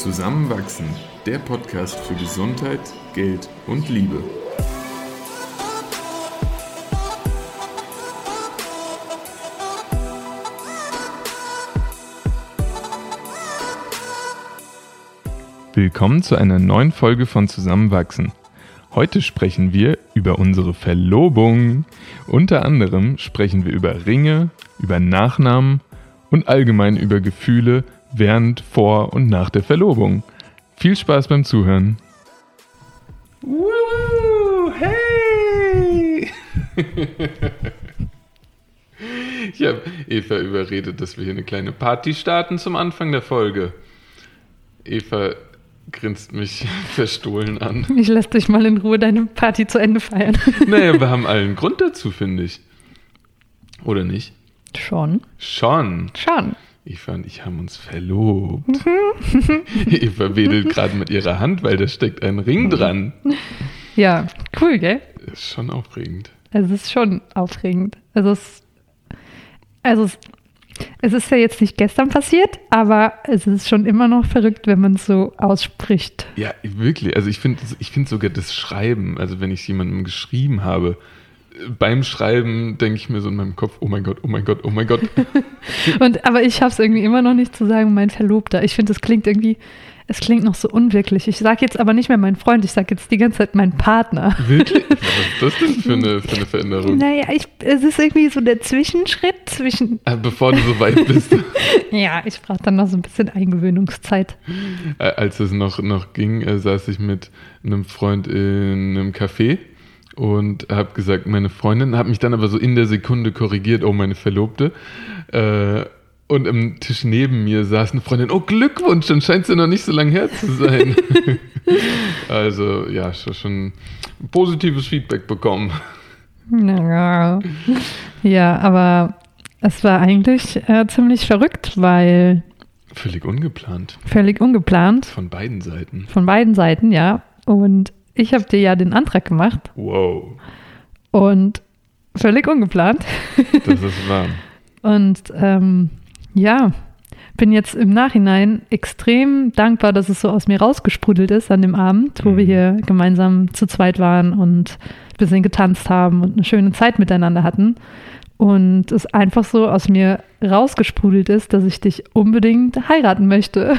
Zusammenwachsen, der Podcast für Gesundheit, Geld und Liebe. Willkommen zu einer neuen Folge von Zusammenwachsen. Heute sprechen wir über unsere Verlobung. Unter anderem sprechen wir über Ringe, über Nachnamen und allgemein über Gefühle während, vor und nach der Verlobung. Viel Spaß beim Zuhören. Woo, hey! ich habe Eva überredet, dass wir hier eine kleine Party starten zum Anfang der Folge. Eva grinst mich verstohlen an. Ich lasse dich mal in Ruhe deine Party zu Ende feiern. naja, wir haben allen Grund dazu, finde ich. Oder nicht? Schon. Schon. Schon. Eva und ich haben uns verlobt. Eva wedelt gerade mit ihrer Hand, weil da steckt ein Ring dran. Ja, cool, gell? Ist schon aufregend. Es ist schon aufregend. Also es, also es, es ist ja jetzt nicht gestern passiert, aber es ist schon immer noch verrückt, wenn man es so ausspricht. Ja, wirklich. Also ich finde ich find sogar das Schreiben, also wenn ich es jemandem geschrieben habe, beim Schreiben denke ich mir so in meinem Kopf, oh mein Gott, oh mein Gott, oh mein Gott. Und, aber ich habe es irgendwie immer noch nicht zu sagen, mein Verlobter. Ich finde, es klingt irgendwie, es klingt noch so unwirklich. Ich sage jetzt aber nicht mehr mein Freund, ich sage jetzt die ganze Zeit mein Partner. Wirklich? Was ist das denn für eine, für eine Veränderung? Naja, ich, es ist irgendwie so der Zwischenschritt zwischen. Ah, bevor du so weit bist. ja, ich brauche dann noch so ein bisschen Eingewöhnungszeit. Als es noch, noch ging, äh, saß ich mit einem Freund in einem Café und habe gesagt, meine Freundin, habe mich dann aber so in der Sekunde korrigiert, oh, meine Verlobte. Äh, und am Tisch neben mir saß eine Freundin, oh Glückwunsch, dann scheint sie noch nicht so lange her zu sein. also ja, schon, schon positives Feedback bekommen. Ja, ja aber es war eigentlich äh, ziemlich verrückt, weil... Völlig ungeplant. Völlig ungeplant. Von beiden Seiten. Von beiden Seiten, ja. Und ich habe dir ja den Antrag gemacht. Wow. Und völlig ungeplant. Das ist wahr. Und ähm, ja, bin jetzt im Nachhinein extrem dankbar, dass es so aus mir rausgesprudelt ist an dem Abend, wo mhm. wir hier gemeinsam zu zweit waren und ein bisschen getanzt haben und eine schöne Zeit miteinander hatten. Und es einfach so aus mir rausgesprudelt ist, dass ich dich unbedingt heiraten möchte.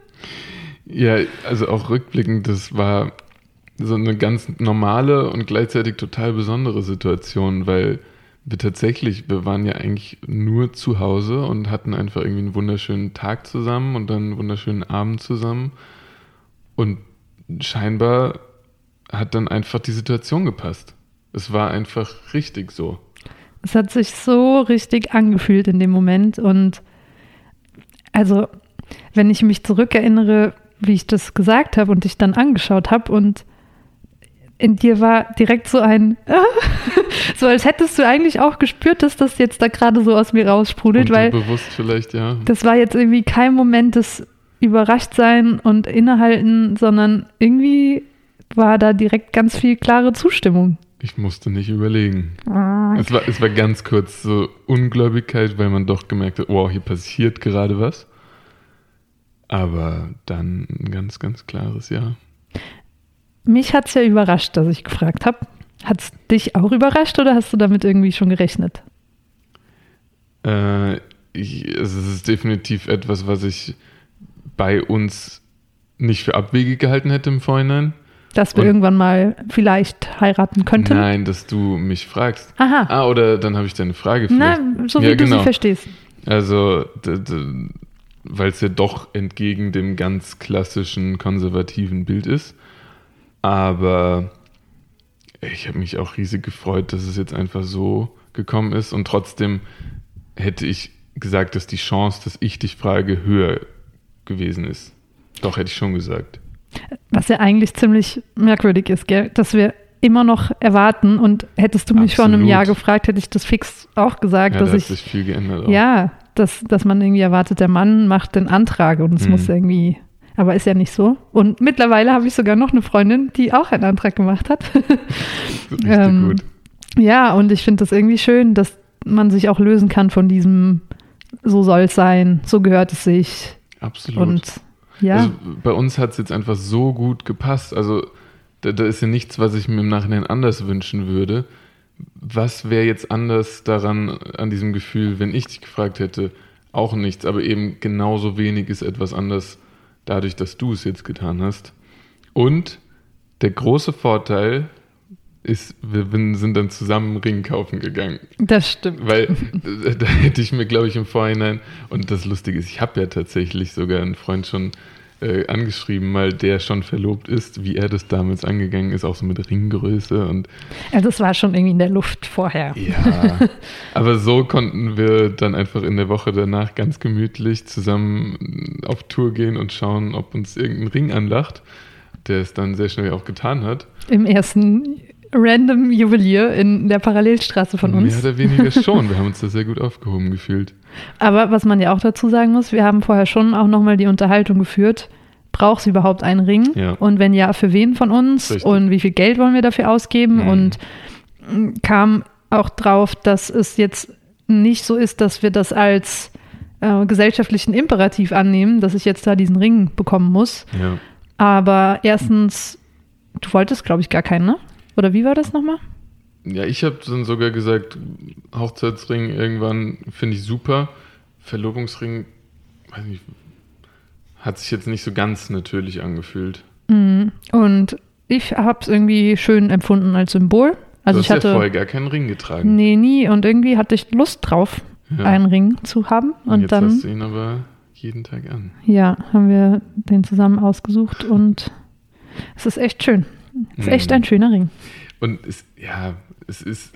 ja, also auch rückblickend, das war so eine ganz normale und gleichzeitig total besondere Situation, weil wir tatsächlich, wir waren ja eigentlich nur zu Hause und hatten einfach irgendwie einen wunderschönen Tag zusammen und dann einen wunderschönen Abend zusammen. Und scheinbar hat dann einfach die Situation gepasst. Es war einfach richtig so. Es hat sich so richtig angefühlt in dem Moment. Und also, wenn ich mich zurückerinnere, wie ich das gesagt habe und dich dann angeschaut habe und in dir war direkt so ein, so als hättest du eigentlich auch gespürt, dass das jetzt da gerade so aus mir raussprudelt, weil bewusst vielleicht, ja. Das war jetzt irgendwie kein Moment des Überraschtsein und Innehalten, sondern irgendwie war da direkt ganz viel klare Zustimmung. Ich musste nicht überlegen. Ah. Es, war, es war ganz kurz so Ungläubigkeit, weil man doch gemerkt hat, wow, hier passiert gerade was. Aber dann ein ganz, ganz klares Ja mich hat es ja überrascht, dass ich gefragt habe. Hat es dich auch überrascht oder hast du damit irgendwie schon gerechnet? Äh, ich, es ist definitiv etwas, was ich bei uns nicht für abwegig gehalten hätte im Vorhinein. Dass wir Und, irgendwann mal vielleicht heiraten könnten? Nein, dass du mich fragst. Aha. Ah, oder dann habe ich deine Frage vielleicht. Na, so wie ja, du genau. sie verstehst. Also, weil es ja doch entgegen dem ganz klassischen konservativen Bild ist. Aber ich habe mich auch riesig gefreut, dass es jetzt einfach so gekommen ist. Und trotzdem hätte ich gesagt, dass die Chance, dass ich dich frage, höher gewesen ist. Doch, hätte ich schon gesagt. Was ja eigentlich ziemlich merkwürdig ist, gell? dass wir immer noch erwarten und hättest du mich Absolut. vor einem Jahr gefragt, hätte ich das fix auch gesagt, ja, dass da hat ich sich viel geändert. Auch. Ja, dass, dass man irgendwie erwartet, der Mann macht den Antrag und es mhm. muss irgendwie aber ist ja nicht so. Und mittlerweile habe ich sogar noch eine Freundin, die auch einen Antrag gemacht hat. Richtig ähm, gut. Ja, und ich finde das irgendwie schön, dass man sich auch lösen kann von diesem, so soll es sein, so gehört es sich. Absolut. Und Ja. Also bei uns hat es jetzt einfach so gut gepasst. Also da, da ist ja nichts, was ich mir im Nachhinein anders wünschen würde. Was wäre jetzt anders daran, an diesem Gefühl, wenn ich dich gefragt hätte? Auch nichts, aber eben genauso wenig ist etwas anders dadurch, dass du es jetzt getan hast. Und der große Vorteil ist, wir sind dann zusammen Ring kaufen gegangen. Das stimmt. Weil äh, da hätte ich mir, glaube ich, im Vorhinein, und das Lustige ist, ich habe ja tatsächlich sogar einen Freund schon äh, angeschrieben, mal der schon verlobt ist, wie er das damals angegangen ist, auch so mit Ringgröße und Also es war schon irgendwie in der Luft vorher. ja. Aber so konnten wir dann einfach in der Woche danach ganz gemütlich zusammen auf Tour gehen und schauen, ob uns irgendein Ring anlacht, der es dann sehr schnell auch getan hat. Im ersten random Juwelier in der Parallelstraße von Mehr uns. oder weniger schon. Wir haben uns da sehr gut aufgehoben gefühlt. Aber was man ja auch dazu sagen muss, wir haben vorher schon auch nochmal die Unterhaltung geführt. Braucht sie überhaupt einen Ring? Ja. Und wenn ja, für wen von uns? Richtig. Und wie viel Geld wollen wir dafür ausgeben? Mhm. Und mm, kam auch drauf, dass es jetzt nicht so ist, dass wir das als äh, gesellschaftlichen Imperativ annehmen, dass ich jetzt da diesen Ring bekommen muss. Ja. Aber erstens, du wolltest, glaube ich, gar keinen, ne? Oder wie war das nochmal? Ja, ich habe dann sogar gesagt, Hochzeitsring irgendwann finde ich super. Verlobungsring, weiß nicht, hat sich jetzt nicht so ganz natürlich angefühlt. Mhm. Und ich habe es irgendwie schön empfunden als Symbol. Also du ich hast ja hatte vorher gar keinen Ring getragen. nee nie und irgendwie hatte ich Lust drauf, Ja. einen Ring zu haben und jetzt dann hast du ihn aber jeden Tag an. ja haben wir den zusammen ausgesucht und es ist echt schön. Ist echt Mhm. ein schöner Ring. Und es, ja, es ist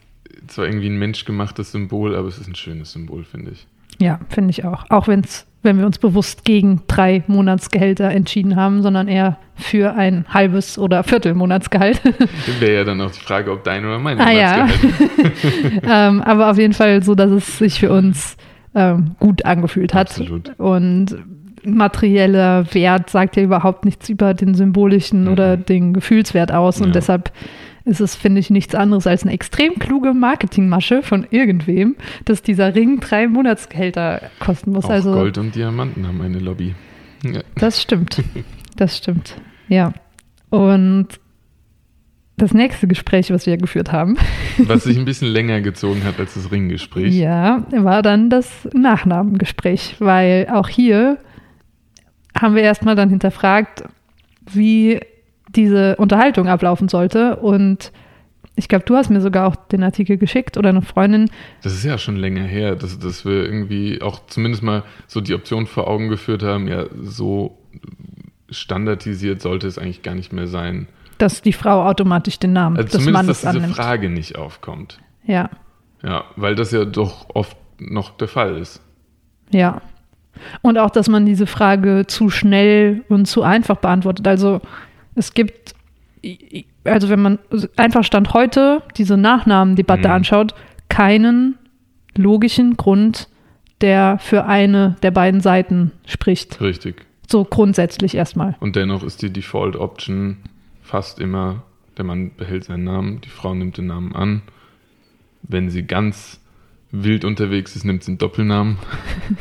zwar irgendwie ein menschgemachtes Symbol, aber es ist ein schönes Symbol, finde ich. Ja, finde ich auch. Auch wenn's, wenn wir uns bewusst gegen drei Monatsgehälter entschieden haben, sondern eher für ein halbes oder Viertelmonatsgehalt. Wäre ja dann auch die Frage, ob dein oder mein Ah, ja. Monatsgehalt. ähm, aber auf jeden Fall so, dass es sich für uns ähm, gut angefühlt hat. Absolut. Und materieller Wert sagt ja überhaupt nichts über den symbolischen Mhm. oder den Gefühlswert aus. Und Ja. deshalb ist es, finde ich, nichts anderes als eine extrem kluge Marketingmasche von irgendwem, dass dieser Ring drei Monatsgehälter kosten muss. Auch also Gold und Diamanten haben eine Lobby. Ja. das stimmt. Das stimmt. Ja. Und das nächste Gespräch, was wir geführt haben, Was sich ein bisschen länger gezogen hat als das Ringgespräch. Ja, war dann das Nachnamengespräch, weil auch hier haben wir erstmal dann hinterfragt, wie diese Unterhaltung ablaufen sollte. Und ich glaube, du hast mir sogar auch den Artikel geschickt oder eine Freundin. Das ist ja schon länger her, dass, dass wir irgendwie auch zumindest mal so die Option vor Augen geführt haben, ja, so standardisiert sollte es eigentlich gar nicht mehr sein. dass die Frau automatisch den Namen Also des zumindest, Mannes dass diese annimmt. Frage nicht aufkommt. Ja, Ja, weil das ja doch oft noch der Fall ist. ja. Und auch, dass man diese Frage zu schnell und zu einfach beantwortet. Also es gibt, also wenn man einfach Stand heute diese Nachnamendebatte Mhm. anschaut, keinen logischen Grund, der für eine der beiden Seiten spricht. Richtig. So grundsätzlich erstmal. Und dennoch ist die Default Option fast immer, der Mann behält seinen Namen, die Frau nimmt den Namen an. Wenn sie ganz wild unterwegs ist, nimmt sie einen Doppelnamen.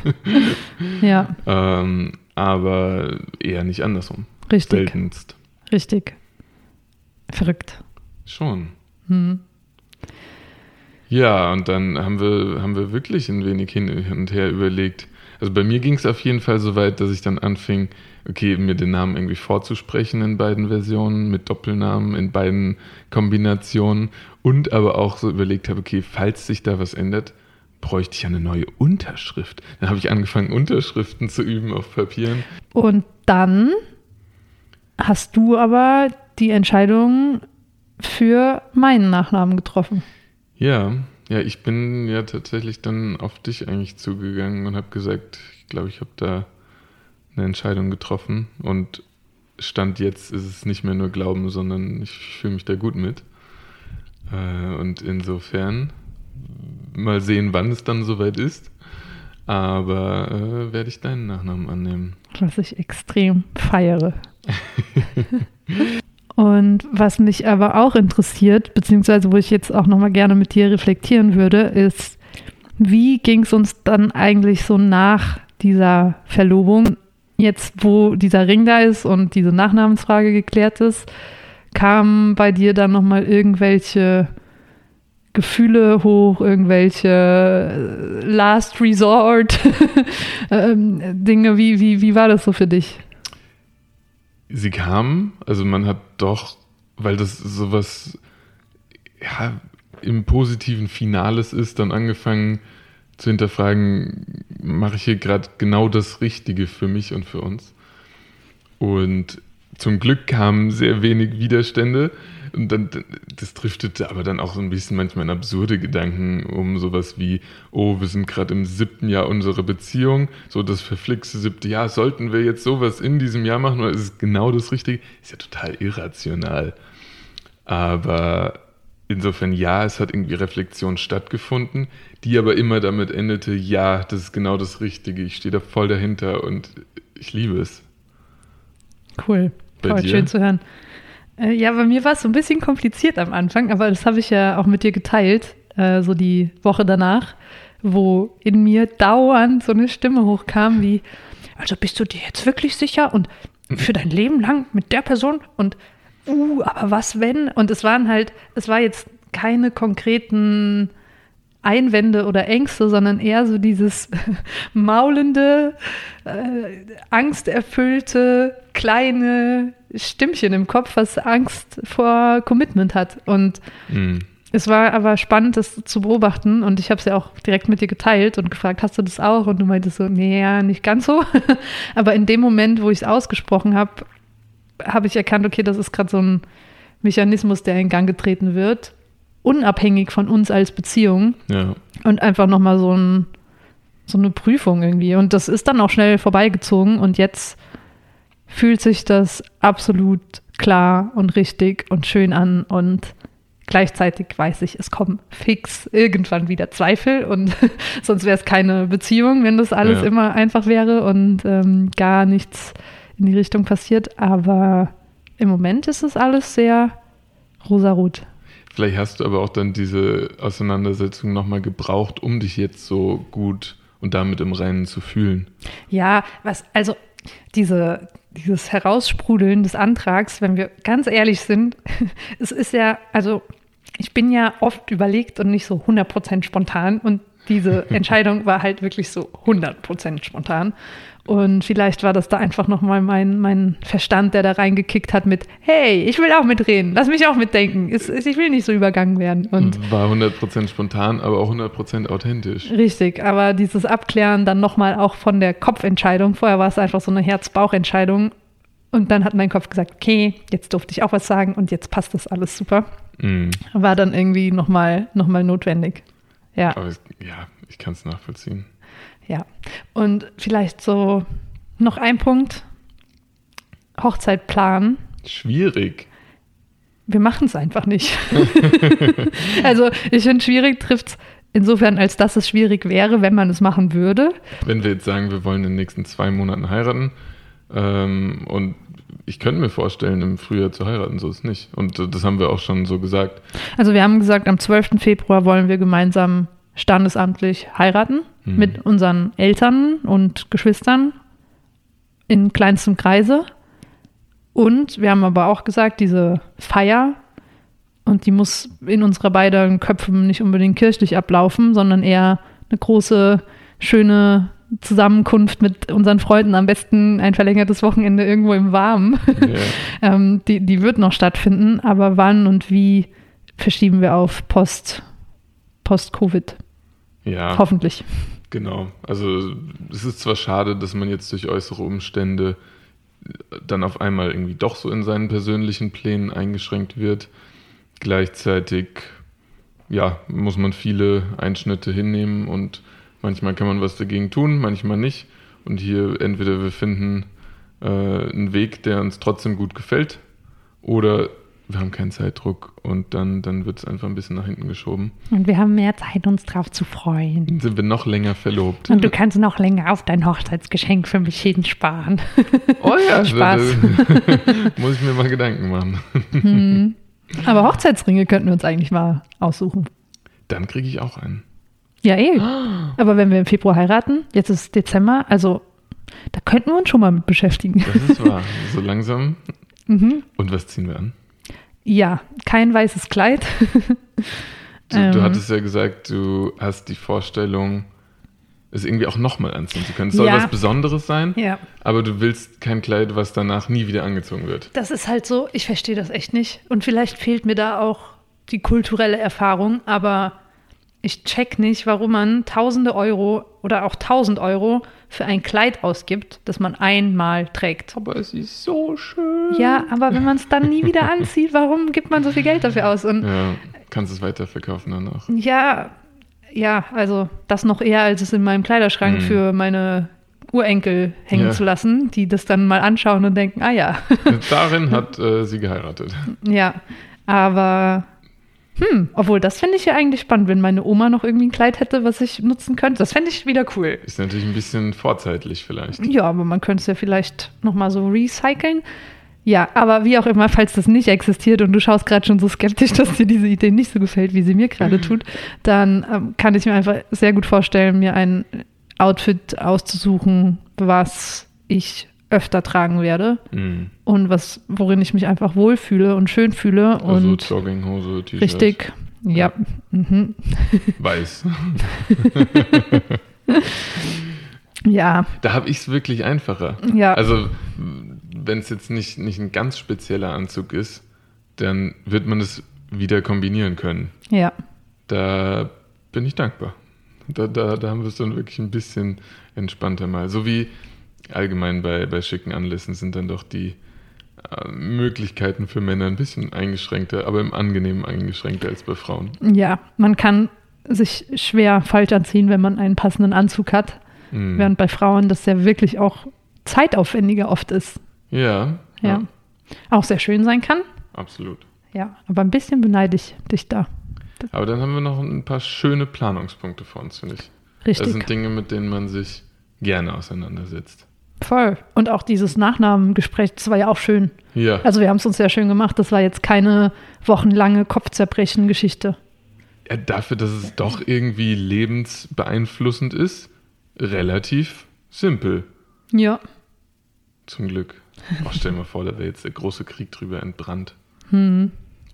Ja, Ähm, aber eher nicht andersrum. richtig, Seltenst. richtig. Verrückt. Schon. Hm. Ja, und dann haben wir, haben wir wirklich ein wenig hin und her überlegt. Also bei mir ging es auf jeden Fall so weit, dass ich dann anfing, okay, mir den Namen irgendwie vorzusprechen in beiden Versionen, mit Doppelnamen, in beiden Kombinationen und aber auch so überlegt habe, okay, falls sich da was ändert, bräuchte ich eine neue Unterschrift. Dann habe ich angefangen, Unterschriften zu üben auf Papieren. Und dann hast du aber die Entscheidung für meinen Nachnamen getroffen. Ja, ja, ich bin ja tatsächlich dann auf dich eigentlich zugegangen und habe gesagt, ich glaube, ich habe da eine Entscheidung getroffen und Stand jetzt ist es nicht mehr nur Glauben, sondern ich fühle mich da gut mit. Äh, und insofern mal sehen, wann es dann soweit ist. Aber äh, werde ich deinen Nachnamen annehmen. was ich extrem feiere. Und was mich aber auch interessiert, beziehungsweise wo ich jetzt auch nochmal gerne mit dir reflektieren würde, ist, wie ging es uns dann eigentlich so nach dieser Verlobung jetzt, wo dieser Ring da ist und diese Nachnamensfrage geklärt ist, kamen bei dir dann nochmal irgendwelche Gefühle hoch, irgendwelche äh, Last Resort ähm, Dinge. Wie, wie, wie war das so für dich? Sie kamen, also man hat doch, weil das sowas ja, im positiven Finales ist, dann angefangen zu hinterfragen, mache ich hier gerade genau das Richtige für mich und für uns? Und zum Glück kamen sehr wenig Widerstände. Und dann, das driftete aber dann auch so ein bisschen manchmal in absurde Gedanken um sowas wie, oh, wir sind gerade im siebten Jahr unserer Beziehung, so das verflixte siebte Jahr, sollten wir jetzt sowas in diesem Jahr machen oder ist es genau das Richtige? Ist ja total irrational. Aber insofern ja, es hat irgendwie Reflexion stattgefunden, die aber immer damit endete, ja, das ist genau das Richtige, ich stehe da voll dahinter und ich liebe es. Cool, voll schön zu hören. Äh, ja, bei mir war es so ein bisschen kompliziert am Anfang, aber das habe ich ja auch mit dir geteilt, äh, so die Woche danach, wo in mir dauernd so eine Stimme hochkam wie, also bist du dir jetzt wirklich sicher und für dein Leben lang mit der Person und uh, aber was wenn? Und es waren halt, es war jetzt keine konkreten Einwände oder Ängste, sondern eher so dieses maulende, äh, angsterfüllte, kleine Stimmchen im Kopf, was Angst vor Commitment hat. Und mhm. es war aber spannend, das zu beobachten. Und ich habe es ja auch direkt mit dir geteilt und gefragt, hast du das auch? Und du meintest so, nee, ja, nicht ganz so. aber in dem Moment, wo ich es ausgesprochen habe, habe ich erkannt, okay, das ist gerade so ein Mechanismus, der in Gang getreten wird unabhängig von uns als Beziehung. Ja. Und einfach nochmal so, ein, so eine Prüfung irgendwie. Und das ist dann auch schnell vorbeigezogen. Und jetzt fühlt sich das absolut klar und richtig und schön an. Und gleichzeitig weiß ich, es kommen fix irgendwann wieder Zweifel. Und sonst wäre es keine Beziehung, wenn das alles ja. immer einfach wäre und ähm, gar nichts in die Richtung passiert. Aber im Moment ist es alles sehr rosarot. Vielleicht hast du aber auch dann diese Auseinandersetzung nochmal gebraucht, um dich jetzt so gut und damit im Reinen zu fühlen. Ja, was, also diese, dieses Heraussprudeln des Antrags, wenn wir ganz ehrlich sind, es ist ja, also ich bin ja oft überlegt und nicht so 100% spontan und diese Entscheidung war halt wirklich so 100% spontan. Und vielleicht war das da einfach nochmal mein, mein Verstand, der da reingekickt hat mit, hey, ich will auch mitreden, lass mich auch mitdenken, ich, ich will nicht so übergangen werden. Und war 100% spontan, aber auch 100% authentisch. Richtig, aber dieses Abklären dann nochmal auch von der Kopfentscheidung, vorher war es einfach so eine Herz-Bauch-Entscheidung und dann hat mein Kopf gesagt, okay, jetzt durfte ich auch was sagen und jetzt passt das alles super. Mm. War dann irgendwie nochmal noch mal notwendig. Ja. Aber es, ja, ich kann es nachvollziehen. Ja, und vielleicht so noch ein Punkt. Hochzeit planen. Schwierig. Wir machen es einfach nicht. also ich finde, schwierig trifft es insofern, als dass es schwierig wäre, wenn man es machen würde. Wenn wir jetzt sagen, wir wollen in den nächsten zwei Monaten heiraten ähm, und ich könnte mir vorstellen, im Frühjahr zu heiraten, so ist es nicht. Und das haben wir auch schon so gesagt. Also wir haben gesagt, am 12. Februar wollen wir gemeinsam standesamtlich heiraten mhm. mit unseren Eltern und Geschwistern in kleinstem Kreise. Und wir haben aber auch gesagt, diese Feier, und die muss in unserer beiden Köpfen nicht unbedingt kirchlich ablaufen, sondern eher eine große, schöne Zusammenkunft mit unseren Freunden, am besten ein verlängertes Wochenende irgendwo im Warmen. Yeah. ähm, die, die wird noch stattfinden, aber wann und wie verschieben wir auf Post, Post-Covid. Ja. Hoffentlich. Genau. Also es ist zwar schade, dass man jetzt durch äußere Umstände dann auf einmal irgendwie doch so in seinen persönlichen Plänen eingeschränkt wird. Gleichzeitig, ja, muss man viele Einschnitte hinnehmen und manchmal kann man was dagegen tun, manchmal nicht. Und hier entweder wir finden äh, einen Weg, der uns trotzdem gut gefällt, oder wir haben keinen Zeitdruck und dann, dann wird es einfach ein bisschen nach hinten geschoben. Und wir haben mehr Zeit, uns drauf zu freuen. Dann sind wir noch länger verlobt. Und du kannst noch länger auf dein Hochzeitsgeschenk für mich hinsparen. Oh ja, Spaß. muss ich mir mal Gedanken machen. Hm. Aber Hochzeitsringe könnten wir uns eigentlich mal aussuchen. Dann kriege ich auch einen. Ja, eh. Aber wenn wir im Februar heiraten, jetzt ist Dezember, also Da könnten wir uns schon mal mit beschäftigen. Das ist wahr. So langsam. Mhm. Und was ziehen wir an? Ja, kein weißes Kleid. Du, Ähm. du hattest ja gesagt, du hast die Vorstellung, es irgendwie auch nochmal anziehen zu können. Es soll Ja. was Besonderes sein, ja. aber du willst kein Kleid, was danach nie wieder angezogen wird. Das ist halt so, ich verstehe das echt nicht. Und vielleicht fehlt mir da auch die kulturelle Erfahrung, aber ich check nicht, warum man tausende Euro oder auch tausend Euro für ein Kleid ausgibt, das man einmal trägt. Aber es ist so schön. Ja, aber wenn man es dann nie wieder anzieht, warum gibt man so viel Geld dafür aus? Und Ja, kannst es weiterverkaufen danach. ja, ja, also das noch eher, als es in meinem Kleiderschrank Mhm. für meine Urenkel hängen Ja. zu lassen, die das dann mal anschauen und denken, ah ja, Darin hat äh, sie geheiratet. Ja, aber hm, obwohl das finde ich ja eigentlich spannend, wenn meine Oma noch irgendwie ein Kleid hätte, was ich nutzen könnte. Das fände ich wieder cool. Ist natürlich ein bisschen vorzeitlich vielleicht. Ja, aber man könnte es ja vielleicht nochmal so recyceln. Ja, aber wie auch immer, falls das nicht existiert und du schaust gerade schon so skeptisch, dass dir diese Idee nicht so gefällt, wie sie mir gerade tut, dann ähm, kann ich mir einfach sehr gut vorstellen, mir ein Outfit auszusuchen, was ich öfter tragen werde Mhm. und was, worin ich mich einfach wohlfühle und schön fühle. Also und Jogginghose, T-Shirt. Richtig. Ja. Mhm. Weiß. Ja. Da habe ich es wirklich einfacher. Ja. Also, wenn es jetzt nicht, nicht ein ganz spezieller Anzug ist, dann wird man es wieder kombinieren können. Ja. Da bin ich dankbar. Da, da, da haben wir es dann wirklich ein bisschen entspannter mal. So wie allgemein bei, bei schicken Anlässen sind dann doch die äh, Möglichkeiten für Männer ein bisschen eingeschränkter, aber im Angenehmen eingeschränkter als bei Frauen. Ja. Man kann sich schwer falsch anziehen, wenn man einen passenden Anzug hat. Mhm. Während bei Frauen das ja wirklich auch zeitaufwendiger oft ist. Ja, Ja. Auch sehr schön sein kann. absolut. Ja. Aber ein bisschen beneide ich dich da. Aber dann haben wir noch ein paar schöne Planungspunkte vor uns, finde ich. Das Richtig. sind Dinge, mit denen man sich gerne auseinandersetzt. Voll. Und auch dieses Nachnamengespräch, das war ja auch schön. Ja, Also wir haben es uns sehr schön gemacht. Das war jetzt keine wochenlange Kopfzerbrechen-Geschichte. ja, dafür, dass es doch irgendwie lebensbeeinflussend ist, relativ simpel. Ja. Zum Glück. Oh, stell dir mal vor, da wäre jetzt der große Krieg drüber entbrannt. Hm.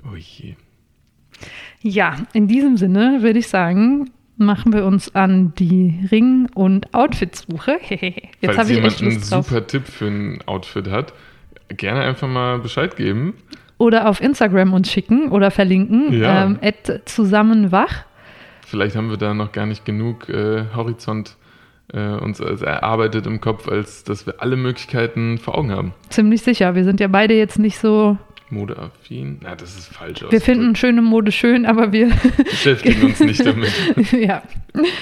Oh je. Ja, in diesem Sinne würde ich sagen, machen wir uns an die Ring- und Outfitsuche. Jetzt habe ich jemand echt einen super Tipp für ein Outfit hat, gerne einfach mal Bescheid geben. Oder auf Instagram uns schicken oder verlinken. Ja. Ähm, zusammenwach. Vielleicht haben wir da noch gar nicht genug äh, Horizont äh, uns als erarbeitet im Kopf, als dass wir alle Möglichkeiten vor Augen haben. Ziemlich sicher. Wir sind ja beide jetzt nicht so. Modeaffin? Na, das ist falsch. Wir finden schöne Mode schön, aber wir. beschäftigen uns nicht damit. ja.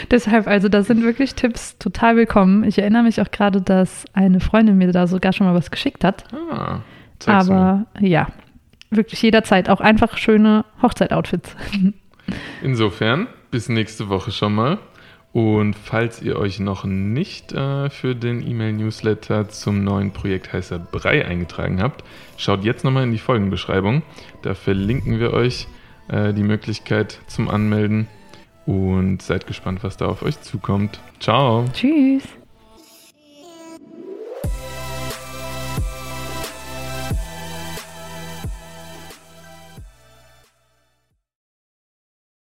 Deshalb, also, da sind wirklich Tipps total willkommen. Ich erinnere mich auch gerade, dass eine Freundin mir da sogar schon mal was geschickt hat. Ah, zeig's mir. aber ja, wirklich jederzeit auch einfach schöne Hochzeitoutfits. Insofern, bis nächste Woche schon mal. Und falls ihr euch noch nicht äh, für den E-Mail-Newsletter zum neuen Projekt Heißer Brei eingetragen habt, schaut jetzt nochmal in die Folgenbeschreibung. Da verlinken wir euch äh, die Möglichkeit zum Anmelden und seid gespannt, was da auf euch zukommt. Ciao! Tschüss.